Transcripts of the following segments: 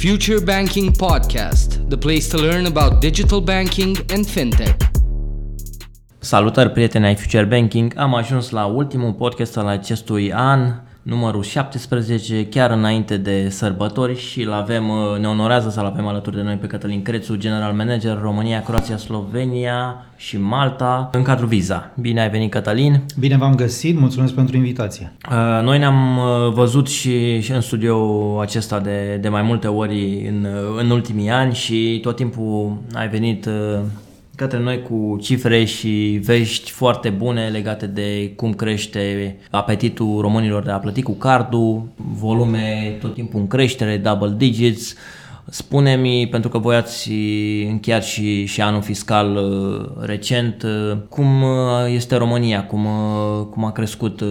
Future Banking Podcast, the place to learn about digital banking and fintech. Salutări prieteni ai Future Banking, am ajuns la ultimul podcast al acestui an numărul 17, chiar înainte de sărbători și îl avem, uh, ne onorează să-l avem alături de noi pe Cătălin Crețu, General Manager România, Croația, Slovenia și Malta în cadrul Visa. Bine ai venit Cătălin! Bine v-am găsit, mulțumesc pentru invitație! Uh, noi ne-am uh, văzut și, și în studio acesta de, de mai multe ori în, în ultimii ani și tot timpul ai venit către noi cu cifre și vești foarte bune legate de cum crește apetitul românilor de a plăti cu cardul, volume tot timpul în creștere, double digits. Spune-mi, pentru că voi ați încheiat și, și anul fiscal uh, recent, uh, cum uh, este România, cum, cum a crescut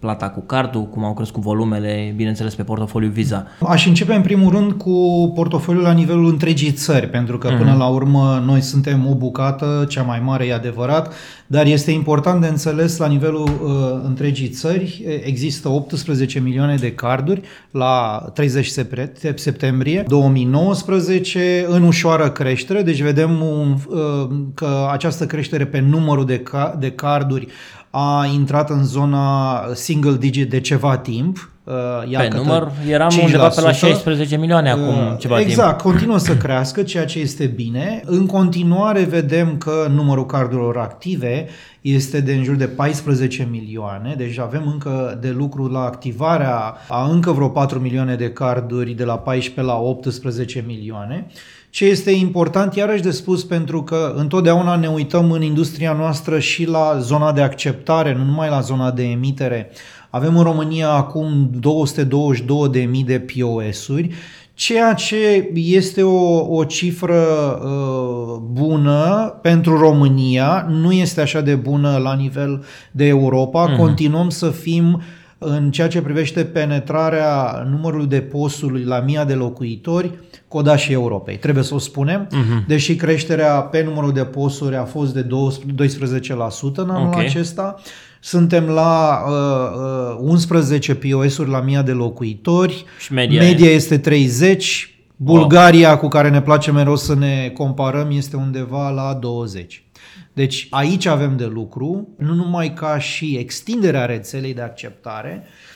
plata cu cardul, cum au crescut volumele, bineînțeles, pe portofoliul Visa? Aș începe în primul rând cu portofoliul la nivelul întregii țări, pentru că până uh-huh. la urmă noi suntem o bucată, cea mai mare e adevărat, dar este important de înțeles la nivelul uh, întregii țări. Există 18 milioane de carduri la 30 septembrie 2019 în ușoară creștere, deci vedem un, uh, că această creștere pe numărul de, ca- de carduri a intrat în zona single digit de ceva timp. Uh, pe număr eram 5%. undeva pe la 16 milioane acum uh, ceva exact, timp. Exact, continuă să crească, ceea ce este bine. În continuare vedem că numărul cardurilor active este de în jur de 14 milioane, deci avem încă de lucru la activarea a încă vreo 4 milioane de carduri de la 14 la 18 milioane. Ce este important iarăși de spus pentru că întotdeauna ne uităm în industria noastră și la zona de acceptare, nu numai la zona de emitere. Avem în România acum 222.000 de POS-uri, ceea ce este o, o cifră uh, bună pentru România, nu este așa de bună la nivel de Europa. Mm-hmm. Continuăm să fim în ceea ce privește penetrarea numărului de posturi la mii de locuitori, codașii Europei. Trebuie să o spunem, uh-huh. deși creșterea pe numărul de posturi a fost de 12% în anul okay. acesta. Suntem la uh, uh, 11 POS-uri la mii de locuitori. Și media, media este 30. Bulgaria, wow. cu care ne place mereu să ne comparăm, este undeva la 20. Deci aici avem de lucru, nu numai ca și extinderea rețelei de acceptare, uh,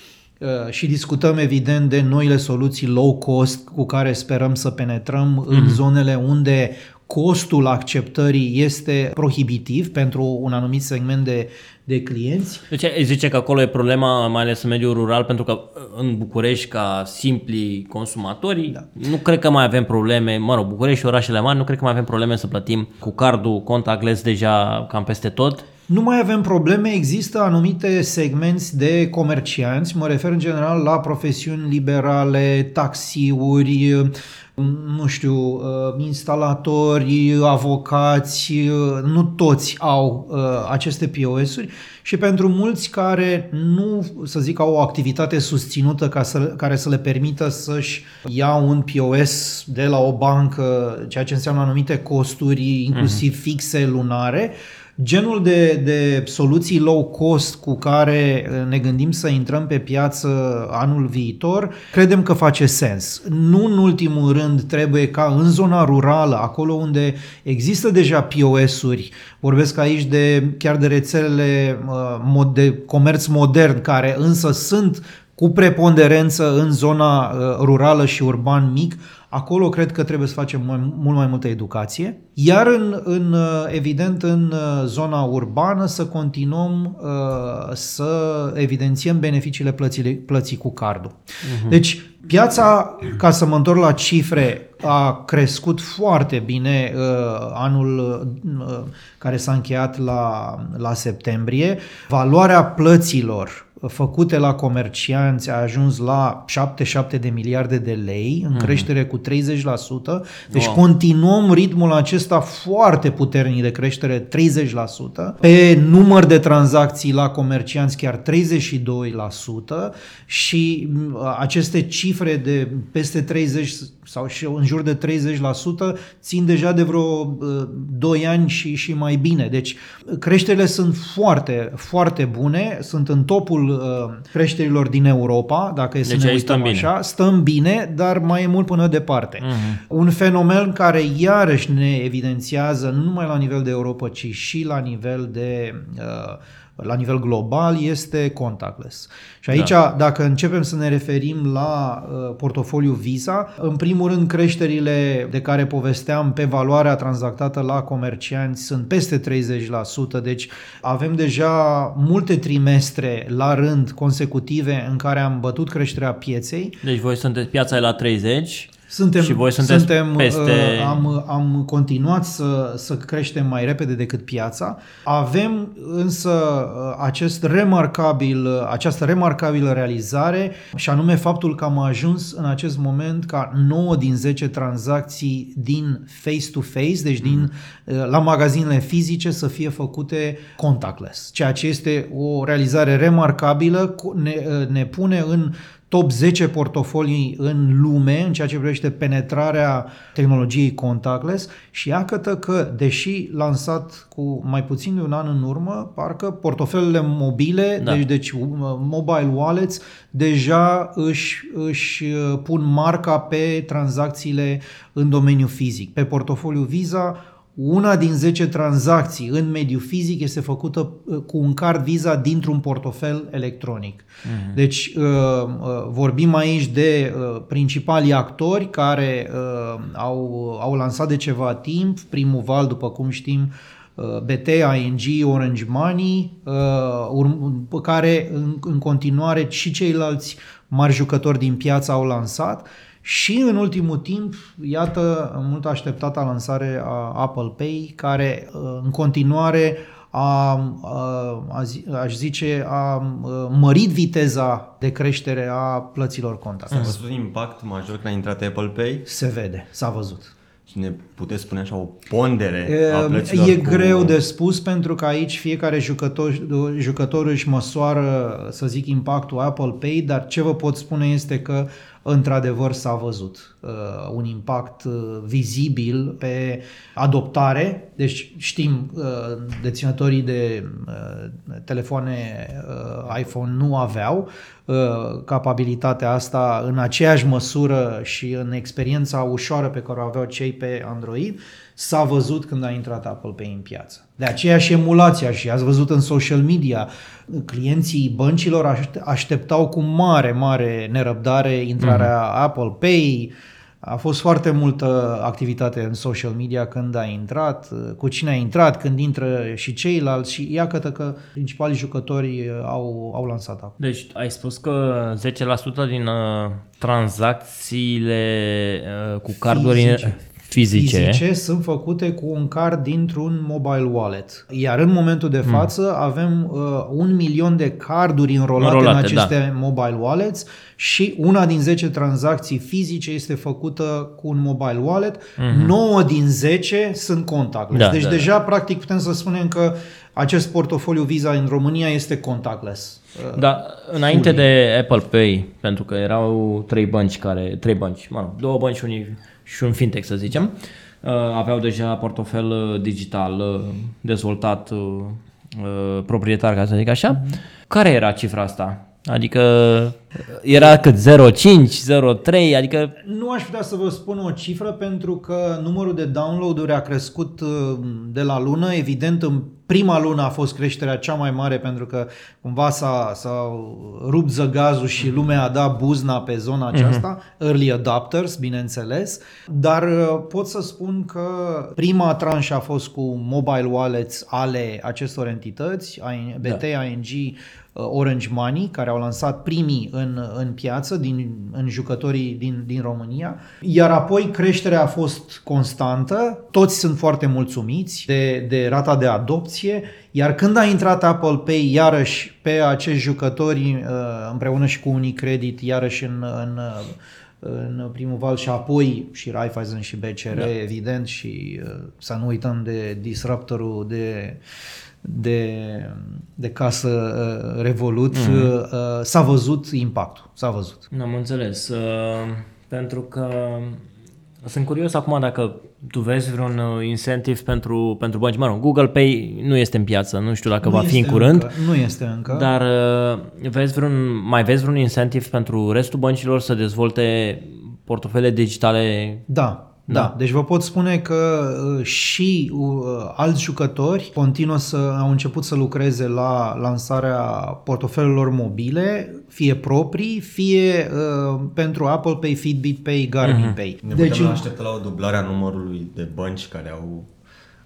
și discutăm evident de noile soluții low cost cu care sperăm să penetrăm mm-hmm. în mhm. zonele unde costul acceptării este prohibitiv pentru un anumit segment de, de clienți. Deci zice că acolo e problema, mai ales în mediul rural, pentru că în București, ca simpli consumatori, da. nu cred că mai avem probleme, mă rog, București și orașele mari, nu cred că mai avem probleme să plătim cu cardul contactless deja cam peste tot. Nu mai avem probleme, există anumite segmenți de comercianți, mă refer în general la profesiuni liberale, taxiuri, nu știu, uh, instalatori, avocați, uh, nu toți au uh, aceste POS-uri și pentru mulți care nu, să zic, au o activitate susținută ca să, care să le permită să-și ia un POS de la o bancă, ceea ce înseamnă anumite costuri, inclusiv uh-huh. fixe lunare, Genul de, de soluții low cost cu care uh, ne gândim să intrăm pe piață anul viitor, credem că face sens. Nu în ultimul rând trebuie ca în zona rurală, acolo unde există deja POS-uri, vorbesc aici de chiar de rețelele uh, de comerț modern, care însă sunt cu preponderență în zona uh, rurală și urban mic, Acolo cred că trebuie să facem mai, mult mai multă educație. Iar în, în uh, evident în uh, zona urbană să continuăm uh, să evidențiem beneficiile plății, plății cu cardul. Uh-huh. Deci piața, ca să mă întorc la cifre, a crescut foarte bine uh, anul uh, care s-a încheiat la, la septembrie. Valoarea plăților făcute la comercianți a ajuns la 77 de miliarde de lei, în mhm. creștere cu 30%. Deci wow. continuăm ritmul acesta foarte puternic de creștere, 30%. Pe număr de tranzacții la comercianți chiar 32% și aceste cifre de peste 30 sau și în jur de 30% țin deja de vreo uh, 2 ani și, și mai bine. Deci creșterile sunt foarte, foarte bune, sunt în topul uh, creșterilor din Europa, dacă e să Deci ne aici uităm stăm bine. așa, stăm bine, dar mai e mult până departe. Mhm. Un fenomen care iarăși ne evidențiază nu numai la nivel de Europa, ci și la nivel de uh, la nivel global este contactless. Și aici, da. dacă începem să ne referim la uh, portofoliul Visa, în primul rând creșterile de care povesteam pe valoarea tranzactată la comercianți sunt peste 30%, deci avem deja multe trimestre la rând consecutive în care am bătut creșterea pieței. Deci voi sunteți, piața e la 30 suntem, și voi sunteți suntem, peste... uh, am, am continuat să, să creștem mai repede decât piața. Avem însă uh, acest remarcabil, uh, această remarcabilă realizare și anume faptul că am ajuns în acest moment ca 9 din 10 tranzacții din face-to-face, deci din, uh, la magazinele fizice să fie făcute contactless, ceea ce este o realizare remarcabilă, cu- ne, uh, ne pune în top 10 portofolii în lume în ceea ce privește penetrarea tehnologiei contactless și iată că, deși lansat cu mai puțin de un an în urmă, parcă portofelele mobile, Da. da. deci, deci uh, mobile wallets, deja își, își uh, pun marca pe tranzacțiile în domeniul fizic. Pe portofoliul Visa, una din 10 tranzacții în mediul fizic este făcută uh, cu un card Visa dintr-un portofel electronic. Uh-huh. Deci uh, uh, vorbim aici de uh, principalii actori care uh, au, au lansat de ceva timp, primul val, după cum știm, uh, BT, ING, Orange Money, uh, urm- pe care în, în continuare și ceilalți mari jucători din piață au lansat și în ultimul timp, iată, mult așteptata lansare a Apple Pay, care uh, în continuare a, a, a, zi- aș zice, a uh, mărit viteza de creștere a plăților Ați contactless. văzut impact major când a intrat Apple Pay? Se vede, s-a văzut. Și ne puteți spune așa o pondere a E, plăților e cu... greu de spus pentru că aici fiecare jucător, jucător își măsoară, să zic, impactul Apple Pay, dar ce vă pot spune este că într-adevăr s-a văzut uh, un impact uh, vizibil pe adoptare. Deci știm, uh, deținătorii de uh, telefoane uh, iPhone nu aveau uh, capabilitatea asta în aceeași măsură și în experiența ușoară pe care o aveau cei pe Android, s-a văzut când a intrat Apple Pay în piață. De aceea și emulația și ați văzut în social media, clienții băncilor aște- așteptau cu mare, mare nerăbdare intrarea mm-hmm. Apple Pay, a fost foarte multă activitate în social media când a intrat, cu cine a intrat, când intră și ceilalți și iată că principalii jucători au, au lansat acum. Deci ai spus că 10% din uh, tranzacțiile uh, cu carduri Fizice. Fizice, fizice sunt făcute cu un card dintr-un mobile wallet. Iar în momentul de față avem uh, un milion de carduri înrolate, Înrolate, în aceste mobile wallets și una din 10 tranzacții fizice este făcută cu un mobile wallet. 9 din 10 sunt contactless. Da, deci da, deja practic putem să spunem că acest portofoliu Visa în România este contactless. Uh, Da, înainte de Apple Pay, pentru că erau trei bănci care, trei bănci, mă rog, două bănci și, unii, și un fintech să zicem, uh, aveau deja portofel uh, digital uh, dezvoltat, uh, uh, proprietar, ca să zic așa. Care era cifra asta? Adică era cât 0,5, 0,3, adică Nu aș putea să vă spun o cifră pentru că numărul de download-uri a crescut uh, de la lună. Evident, în prima lună a fost creșterea cea mai mare pentru că cumva s-a, s-a rupt zăgazul și lumea a dat buzna pe zona aceasta, early adopters, bineînțeles, dar uh, pot să spun că prima tranșă a fost cu mobile wallets ale acestor entități, BT, ING, uh, Orange Money, care au lansat primii în, în piață, din, în jucătorii din, din România, iar apoi creșterea a fost constantă, toți sunt foarte mulțumiți de, de rata de adopție, iar când a intrat Apple Pay, iarăși pe acești jucători, uh, împreună și cu Unicredit, iarăși în, în în primul val și apoi și Raiffeisen și BCR, da. evident, și uh, să nu uităm de disruptorul de de, de casă uh, Revolut, mm-hmm. uh, s-a văzut impactul, s-a văzut. Am înțeles. Uh, pentru că Sunt curios acum dacă tu vezi vreun uh, incentiv pentru, pentru bănci. Mă rog, Google Pay nu este în piață, nu știu dacă Nu va fi în este curând. Încă, nu este încă. Dar uh, vezi vreun, mai vezi vreun incentiv pentru restul băncilor să dezvolte portofele digitale? Da, da, da. Deci vă pot spune că uh, și uh, alți jucători continuă să au început să lucreze la lansarea portofelelor mobile, fie proprii, fie uh, pentru Apple Pay, Fitbit Pay, Garmin Mhm. Pay. Ne deci, putem aștepta la o dublare a numărului de bănci care au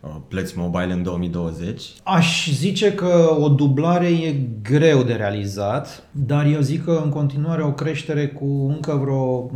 uh, plăți mobile în 2020. Aș zice că o dublare e greu de realizat, dar eu zic că în continuare o creștere cu încă vreo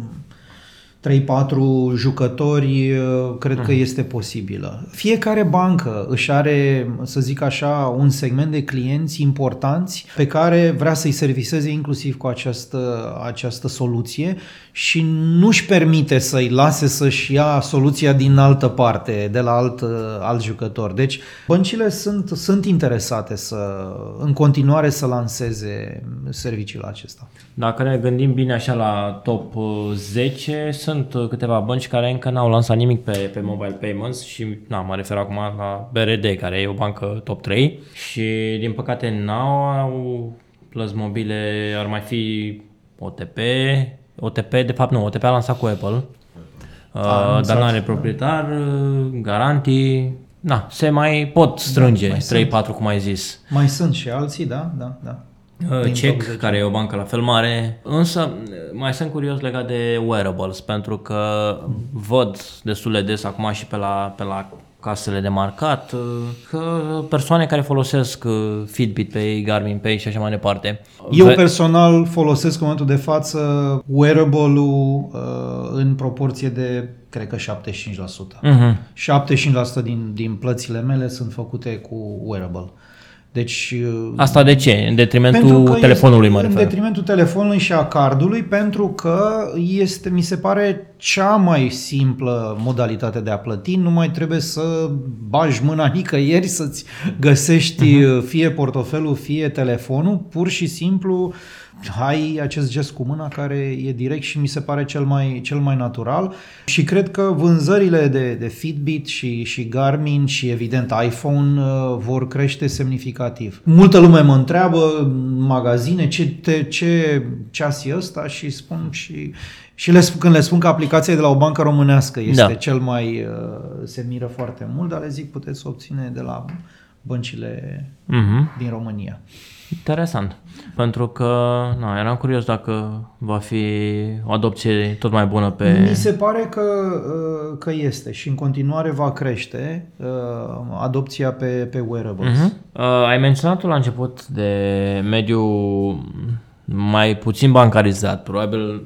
3-4 jucători uh, cred că este posibilă. Fiecare bancă își are, să zic așa, un segment de clienți importanți pe care vrea să-i serviseze inclusiv cu această, această soluție și nu-și permite să-i lase să-și ia soluția din altă parte, de la alt, uh, alt jucător. Deci băncile sunt, sunt interesate să, în continuare să lanseze serviciul acesta. Dacă ne gândim bine așa la top uh, 10, sunt uh, câteva bănci care încă n-au lansat nimic pe, pe mobile payments și na, mă refer acum la BRD, care e o bancă top 3 și din păcate n-au plăți mobile, ar mai fi OTP, OTP, de fapt nu, OTP a lansat cu Apple, uh, dar nu are proprietar, uh, garantii, na, se mai pot strânge, mai 3-4 cum ai zis. Mai sunt și alții, da, da, da. Uh, Din Check, top 10. care e o bancă la fel mare. Însă uh, mai sunt curios legat de wearables, pentru că văd destul de des acum și pe la, pe la casele de marcat, uh, că persoane care folosesc uh, Fitbit Pay, Garmin Pay și așa mai departe. Eu Ve- personal folosesc în momentul de față wearable-ul uh, în proporție de, cred că 75%. Mhm. 75% din, din plățile mele sunt făcute cu wearable. Deci uh, Asta de ce? În detrimentul Pentru că telefonului este mă În refer. detrimentul telefonului și a cardului, pentru că este, mi se pare, cea mai simplă modalitate de a plăti. Nu mai trebuie să bagi mâna nicăieri să-ți găsești uh-huh. fie portofelul, fie telefonul. Pur și simplu ai acest gest cu mâna care e direct și mi se pare cel mai, cel mai natural și cred că vânzările de, de Fitbit și, și Garmin și evident iPhone uh, vor crește semnificativ. Multă lume mă întreabă în magazine ce, te, ce ceas e ăsta și spun și și le spun, când le spun că aplicația e de la o bancă românească este Da. cel mai uh, se miră foarte mult, dar le zic puteți să obține de la băncile Mhm. din România. Interesant. Pentru că na, eram curios dacă va fi o adopție tot mai bună pe... Mi se pare că, uh, că este și în continuare va crește uh, adopția pe, pe wearables. Uh-huh. Uh, ai menționat tu la început de mediu mai puțin bancarizat, probabil uh,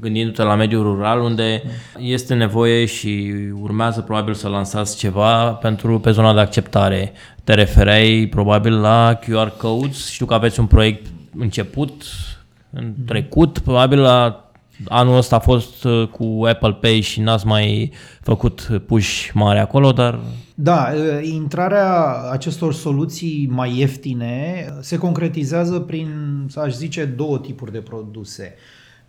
gândindu-te la mediul rural unde este nevoie și urmează probabil să lansați ceva pentru pe zona de acceptare. Te refereai probabil la QR codes, știu că aveți un proiect început în trecut, probabil la anul ăsta a fost uh, cu Apple Pay și n-ați mai făcut push mare acolo, dar Da, uh, intrarea acestor soluții mai ieftine se concretizează prin, să aș zice, două tipuri de produse.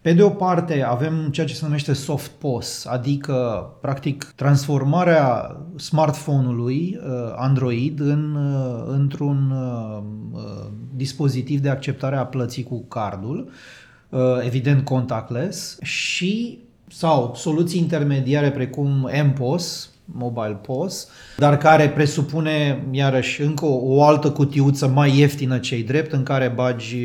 Pe de o parte avem ceea ce se numește soft POS, adică practic transformarea smartphone-ului uh, Android în, uh, într-un uh, uh, dispozitiv de acceptare a plății cu cardul, uh, evident contactless și sau soluții intermediare precum MPOS, Mobile POS, dar care presupune iarăși încă o, o altă cutiuță mai ieftină cei drept în care bagi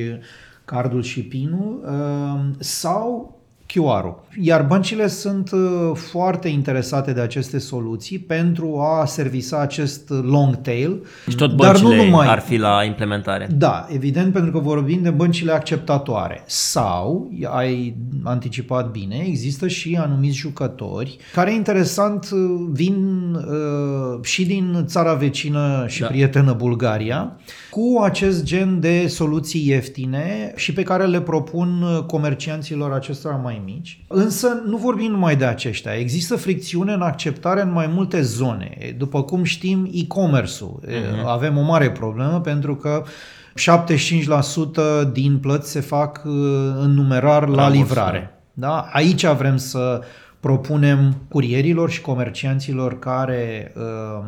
cardul și pinul uh, sau QR-ul. Iar băncile sunt uh, foarte interesate de aceste soluții pentru a servisa acest long tail. și tot dar băncile nu numai. ar fi la implementare. Da, evident, pentru că vorbim de băncile acceptatoare. Sau, ai anticipat bine, există și anumiți jucători care, interesant, vin uh, și din țara vecină și Da. da. prietenă Bulgaria cu acest gen de soluții ieftine și pe care le propun comercianților acestora mai mici. Însă nu vorbim numai de aceștia. Există fricțiune în acceptare în mai multe zone. După cum știm, e-commerce-ul. Uh-huh. Avem o mare problemă pentru că 75% din plăți se fac uh, în numerar la Rambursare. livrare. Da? Aici vrem să propunem curierilor și comercianților care uh,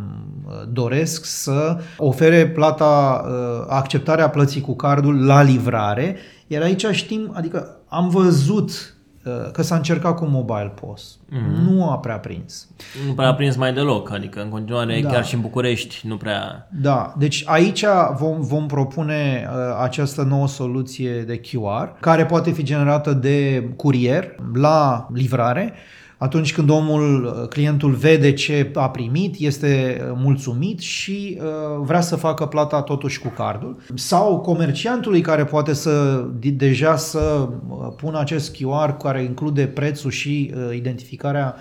doresc să ofere plata, uh, acceptarea plății cu cardul la livrare, iar aici știm, adică am văzut uh, că s-a încercat cu mobile POS. Mm-hmm. Nu a prea prins. Nu prea a prins mai deloc, adică în continuare da. chiar și în București nu prea... Da, deci aici vom, vom propune uh, această nouă soluție de QR, care poate fi generată de curier la livrare, atunci când omul, clientul vede ce a primit, este mulțumit și uh, vrea să facă plata totuși cu cardul. Sau comerciantului care poate să deja să uh, pună acest QR care include prețul și uh, identificarea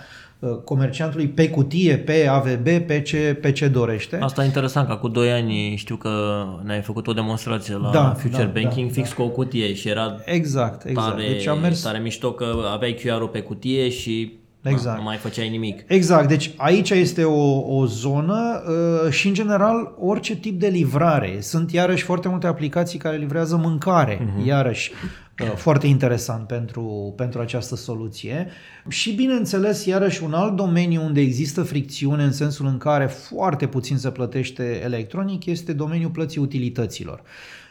comerciantului pe cutie, pe AVB, pe ce, pe ce dorește. Asta e interesant, că cu 2 ani știu că ne-ai făcut o demonstrație la da, Future da, Banking da, fix da. cu o cutie și era exact, exact. Tare, deci am mers... tare mișto că aveai QR-ul pe cutie și Exact. Nu mai făceai nimic. Exact. Deci aici este o, o zonă uh, și, în general, orice tip de livrare. Sunt, iarăși, foarte multe aplicații care livrează mâncare. Uh-huh. Iarăși, uh, foarte interesant pentru, pentru această soluție. Și, bineînțeles, iarăși, un alt domeniu unde există fricțiune în sensul în care foarte puțin se plătește electronic este domeniul plății utilităților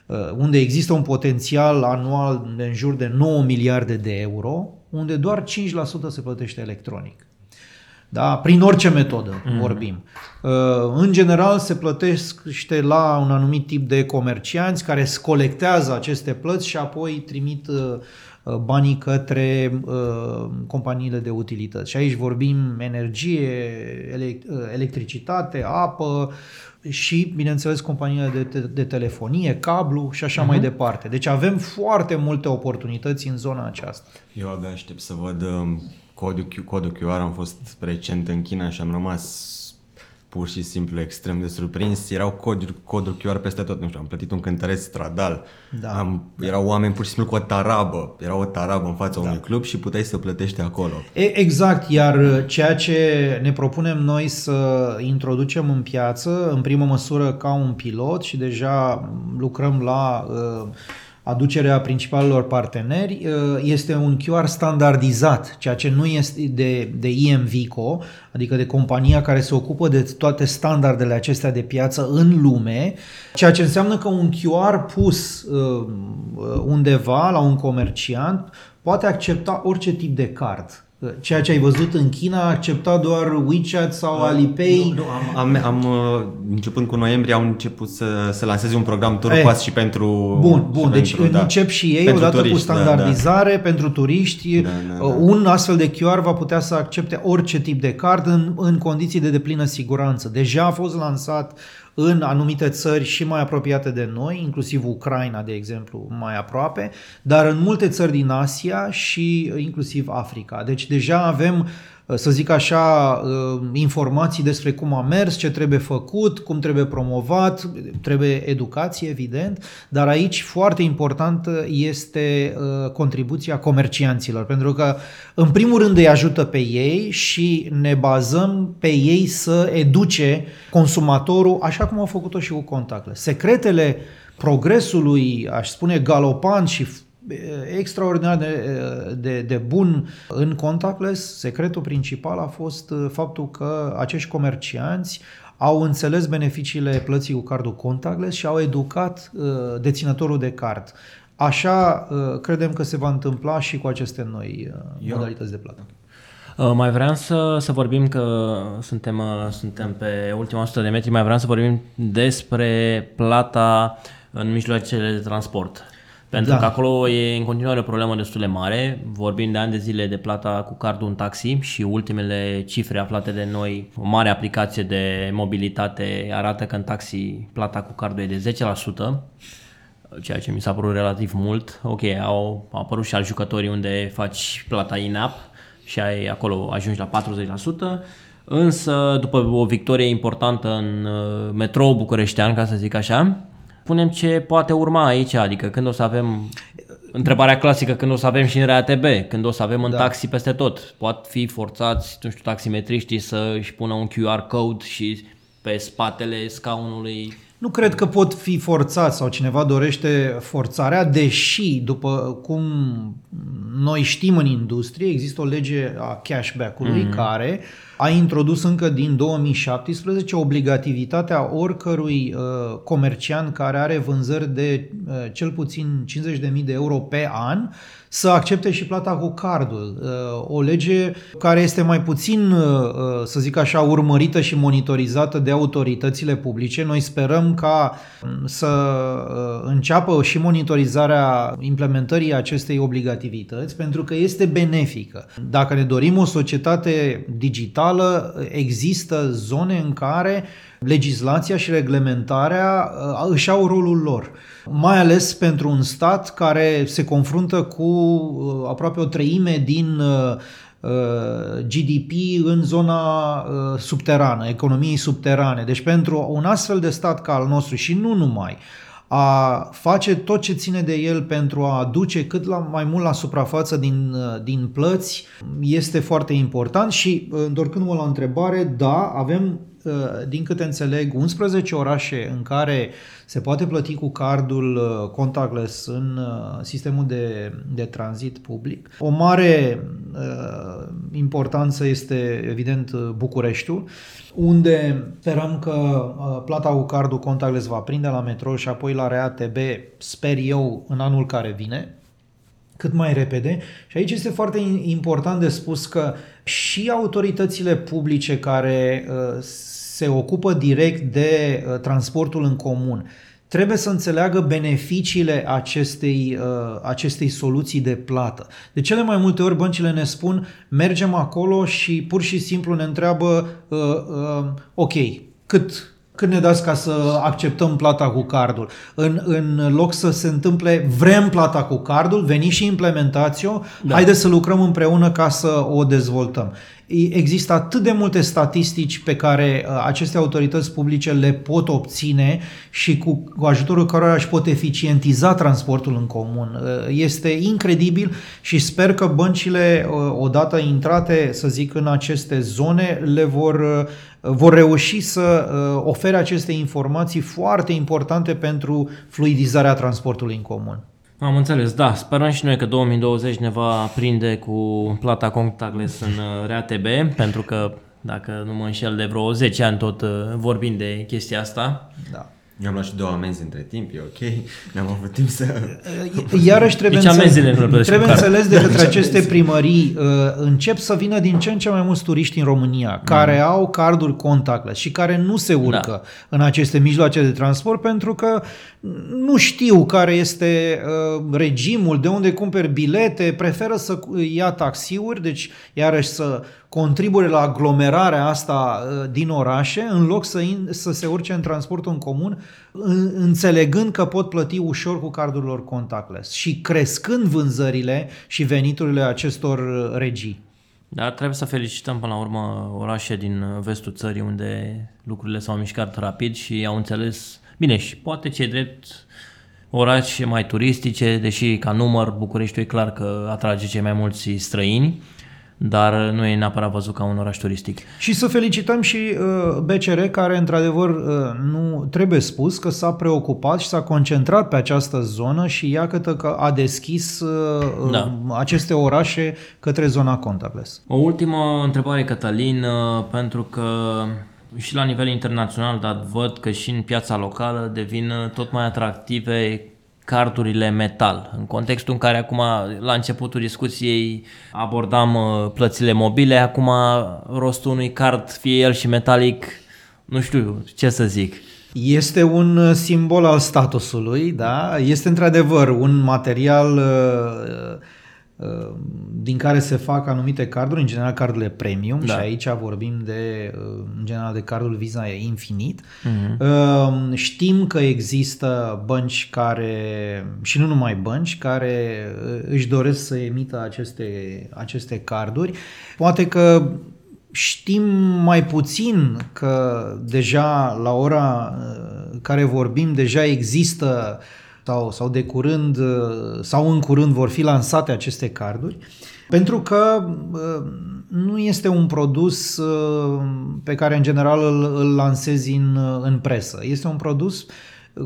uh, unde există un potențial anual de în jur de 9 miliarde de euro, unde doar 5% se plătește electronic. Da? Prin orice metodă mm-hmm. vorbim. Uh, în general se plătește la un anumit tip de comercianți care colectează aceste plăți și apoi trimit uh, uh, banii către companiile de utilități. Și aici vorbim energie, electricitate, apă, și, bineînțeles, companiile de, te- de telefonie, cablu și așa uh-huh. mai departe. Deci avem foarte multe oportunități în zona aceasta. Eu abia aștept să văd um, codul, codul QR. Am fost recent în China și am rămas pur și simplu extrem de surprins. Erau coduri, coduri QR peste tot, nu știu, am plătit un cântăreț stradal. Da. Am, erau oameni pur și simplu cu o tarabă. Era o tarabă în fața da. unui club și puteai să plătești acolo. E, exact, iar uh, ceea ce ne propunem noi să introducem în piață, în primă măsură ca un pilot și deja lucrăm la uh, aducerea principalilor parteneri uh, este un QR standardizat, ceea ce nu este de, de IMVCO, adică de compania care se ocupă de toate standardele acestea de piață în lume, ceea ce înseamnă că un QR pus uh, undeva la un comerciant poate accepta orice tip de card ceea ce ai văzut în China a acceptat doar WeChat sau uh, Alipay? Nu, nu am, am, am, uh, începând cu noiembrie, au început să, să lanseze un program Turpass eh, și pentru... Bun, bun, deci pentru, da, încep și ei, odată turiști, cu standardizare, da, da. pentru turiști, da, da, da. un astfel de QR va putea să accepte orice tip de card în, în condiții de deplină siguranță. Deja a fost lansat în anumite țări și mai apropiate de noi, inclusiv Ucraina, de exemplu, mai aproape, dar în multe țări din Asia și inclusiv Africa. Deci deja avem să zic așa, uh, informații despre cum a mers, ce trebuie făcut, cum trebuie promovat, trebuie educație, evident, dar aici foarte important este uh, contribuția comercianților, pentru că în primul rând îi ajută pe ei și ne bazăm pe ei să educe consumatorul, așa cum au făcut-o și cu contactele. Secretele progresului, aș spune, galopant și extraordinar de, de, de bun în contactless, secretul principal a fost uh, faptul că acești comercianți au înțeles beneficiile plății cu cardul contactless și au educat uh, deținătorul de card. Așa uh, credem că se va întâmpla și cu aceste noi Eu. modalități de plată. Mai vreau să, să vorbim că suntem, suntem pe ultima 100 de metri, mai vreau să vorbim despre plata în mijloacele de transport. Pentru da. că acolo e în continuare o problemă destul de mare. Vorbim de ani de zile de plata cu cardul în taxi și ultimele cifre aflate de noi, o mare aplicație de mobilitate arată că în taxi plata cu cardul e de 10%, ceea ce mi s-a părut relativ mult. Ok, au, au apărut și al jucătorii unde faci plata in-app și ai, acolo ajungi la 40%. Însă, după o victorie importantă în uh, metrou bucureștean, ca să zic așa, spunem ce poate urma aici, adică când o să avem întrebarea clasică, când o să avem și în RATB, când o să avem în da. taxi peste tot. Pot fi forțați, nu știu, taximetriștii să își pună un QR code și pe spatele scaunului Nu cred că pot fi forțați sau cineva dorește forțarea, deși, după cum noi știm în industrie, există o lege a cashback-ului mm-hmm. care a introdus încă din 2017 obligativitatea oricărui uh, comerciant care are vânzări de uh, cel puțin 50.000 de euro pe an să accepte și plata cu cardul. Uh, o lege care este mai puțin, uh, uh, să zic așa, urmărită și monitorizată de autoritățile publice. Noi sperăm ca um, să înceapă și monitorizarea implementării acestei obligativități, pentru că este benefică. Dacă ne dorim o societate digitală, există zone în care legislația și reglementarea își au rolul lor mai ales pentru un stat care se confruntă cu uh, aproape o treime din uh, uh, GDP în zona subterană, economiei subterane. Deci pentru un astfel de stat ca al nostru și nu numai, a face tot ce ține de el pentru a aduce cât la, mai mult la suprafață din, din plăți este foarte important și, întorcându-mă la întrebare, da, avem din câte înțeleg, 11 orașe în care se poate plăti cu cardul uh, contactless în uh, sistemul de, de tranzit public. O mare uh, importanță este, evident, Bucureștiul, unde sperăm că uh, plata cu cardul contactless va prinde la metro și apoi la RATB, sper eu, în anul care vine, cât mai repede. Și aici este foarte important de spus că și autoritățile publice care uh, se ocupă direct de uh, transportul în comun trebuie să înțeleagă beneficiile acestei, uh, acestei soluții de plată. De cele mai multe ori băncile ne spun mergem acolo și pur și simplu ne întreabă uh, uh, ok, cât când ne dați ca să acceptăm plata cu cardul. În, în loc să se întâmple, vrem plata cu cardul, veni și implementați-o, da. haideți să lucrăm împreună ca să o dezvoltăm. Există atât de multe statistici pe care uh, aceste autorități publice le pot obține și cu, cu ajutorul cărora își pot eficientiza transportul în comun. Uh, este incredibil și sper că băncile, uh, odată intrate, să zic, în aceste zone, le vor, vor reuși să ofere aceste informații foarte importante pentru fluidizarea transportului în comun. Am înțeles, da. Sperăm și noi că 2020 ne va prinde cu plata contactless în uh, RATB, pentru că, dacă nu mă înșel, de vreo 10 ani tot uh, vorbim de chestia asta. Da. Eu am luat și două amenzi între timp, e ok, ne-am avut timp să... Iarăși trebuie, deci înțeles, trebuie înțeles de către aceste primării, uh, încep să vină din ce în ce mai mulți turiști în România, mm. care au carduri contactless și care nu se urcă da. în aceste mijloace de transport pentru că nu știu care este uh, regimul, de unde cumperi bilete, preferă să ia taxiuri, deci iarăși să contribuie la aglomerarea asta uh, din orașe, în loc să, in, să se urce în transportul în comun, înțelegând că pot plăti ușor cu cardurilor contactless și crescând vânzările și veniturile acestor uh, regii. Da, trebuie să felicităm până la urmă orașe din vestul țării unde lucrurile s-au mișcat rapid și au înțeles Bine, și poate ce drept orașe mai turistice, deși ca număr Bucureștiul e clar că atrage cei mai mulți străini, dar nu e neapărat văzut ca un oraș turistic. Și să felicităm și uh, BCR care într-adevăr uh, nu trebuie spus că s-a preocupat și s-a concentrat pe această zonă și iată că a deschis uh, da. aceste orașe către zona contactless. O ultimă întrebare, Cătălin, uh, pentru că și la nivel internațional, dar văd că și în piața locală devin uh, tot mai atractive cardurile metal. În contextul în care acum, la începutul discuției, abordam uh, plățile mobile, acum rostul unui card, fie el și metalic, nu știu ce să zic. Este un uh, simbol al statusului, da? Este într-adevăr un material uh, Uh, din care se fac anumite carduri, în general cardurile premium da. și aici vorbim de, uh, în general, de cardul Visa e infinit. Uh-huh. Știm că există bănci care, și nu numai bănci, care uh, își doresc să emită aceste, aceste carduri. Poate că Știm mai puțin că deja la ora care vorbim deja există uh, sau, sau de curând sau în curând vor fi lansate aceste carduri, pentru că nu este un produs uh, pe care în general îl, îl lansezi în, uh, în presă. Este un produs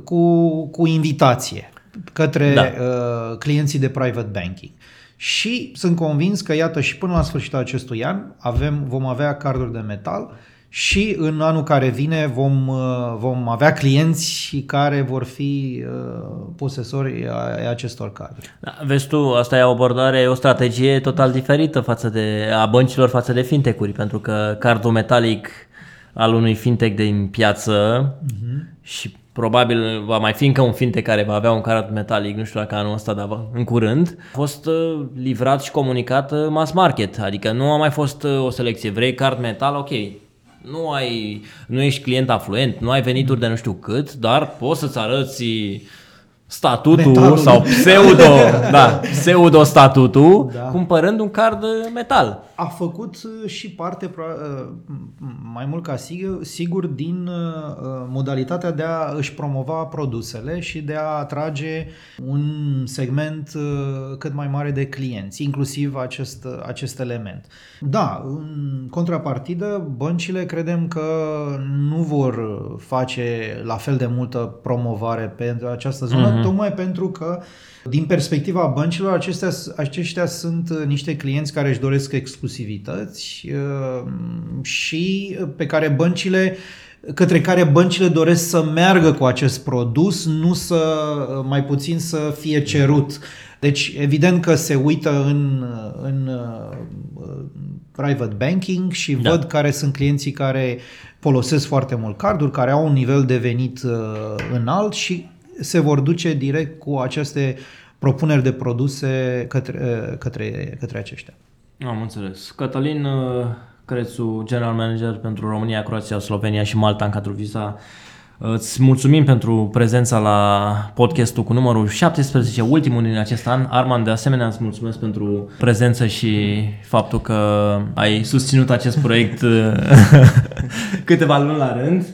cu, cu invitație către da. uh, clienții de private banking. Și sunt convins că, iată, și până la sfârșitul acestui an avem, vom avea carduri de metal și în anul care vine vom, uh, vom avea clienți care vor fi uh, posesori ai acestor carduri. Da, vezi tu, asta e o abordare, o strategie total diferită față de, a băncilor față de fintech-uri, pentru că cardul metalic al unui fintech din piață uh-huh. și probabil va mai fi încă un fintech care va avea un card metalic, nu știu dacă anul ăsta, dar în curând, a fost uh, livrat și comunicat mass market, adică nu a mai fost o selecție, vrei card metal, ok, nu ai, nu ești client afluent, nu ai venituri de nu știu cât, dar poți să-ți arăți statutul Metalul. sau pseudo, da, pseudo statutul, da. cumpărând un card metal. A făcut uh, și parte, uh, mai mult ca sigur, sigur din uh, modalitatea de a își promova produsele și de a atrage un segment cât mai mare de clienți, inclusiv acest, acest element. Da, în contrapartidă, băncile credem că nu vor face la fel de multă promovare pentru această zonă, mm-hmm. Tocmai pentru că din perspectiva băncilor, acestea, aceștia sunt niște clienți care își doresc exclusivități uh, și pe care băncile către care băncile doresc să meargă cu acest produs, nu să mai puțin să fie cerut. Deci, evident că se uită în, în uh, private banking și da. văd care sunt clienții care folosesc foarte mult carduri, care au un nivel de venit uh, înalt și se vor duce direct cu aceste propuneri de produse către, către, către aceștia. Am înțeles. Cătălin uh, Crețu, General Manager pentru România, Croația, Slovenia și Malta în cadrul Visa. Îți mulțumim pentru prezența la podcastul cu numărul 17, ultimul din acest an. Arman, de asemenea, îți mulțumesc pentru prezență și faptul că ai susținut acest proiect uh, câteva luni la rând.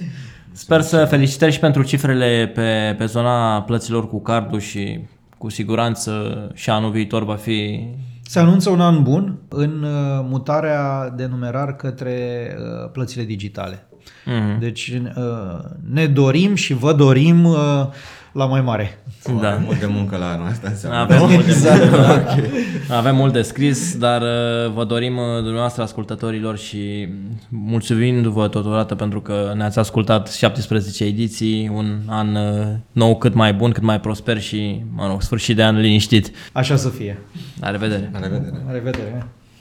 Sper să felicitări și pentru cifrele pe, pe zona plăților cu cardul și cu siguranță și anul viitor va fi... Se anunță un an bun în uh, mutarea de numerar către uh, plățile digitale. Mm-hmm. Deci uh, ne dorim și vă dorim la mai mare. Da. Avem mult de muncă la anul asta înseamnă. Avem, mult de exact. muncă, da. Avem mult de scris, dar uh, vă dorim uh, dumneavoastră ascultătorilor și mulțumindu-vă totodată pentru că ne-ați ascultat 17 ediții, un an uh, nou cât mai bun, cât mai prosper și, mă rog, sfârșit de an liniștit. Așa să fie. La revedere. La revedere. La revedere.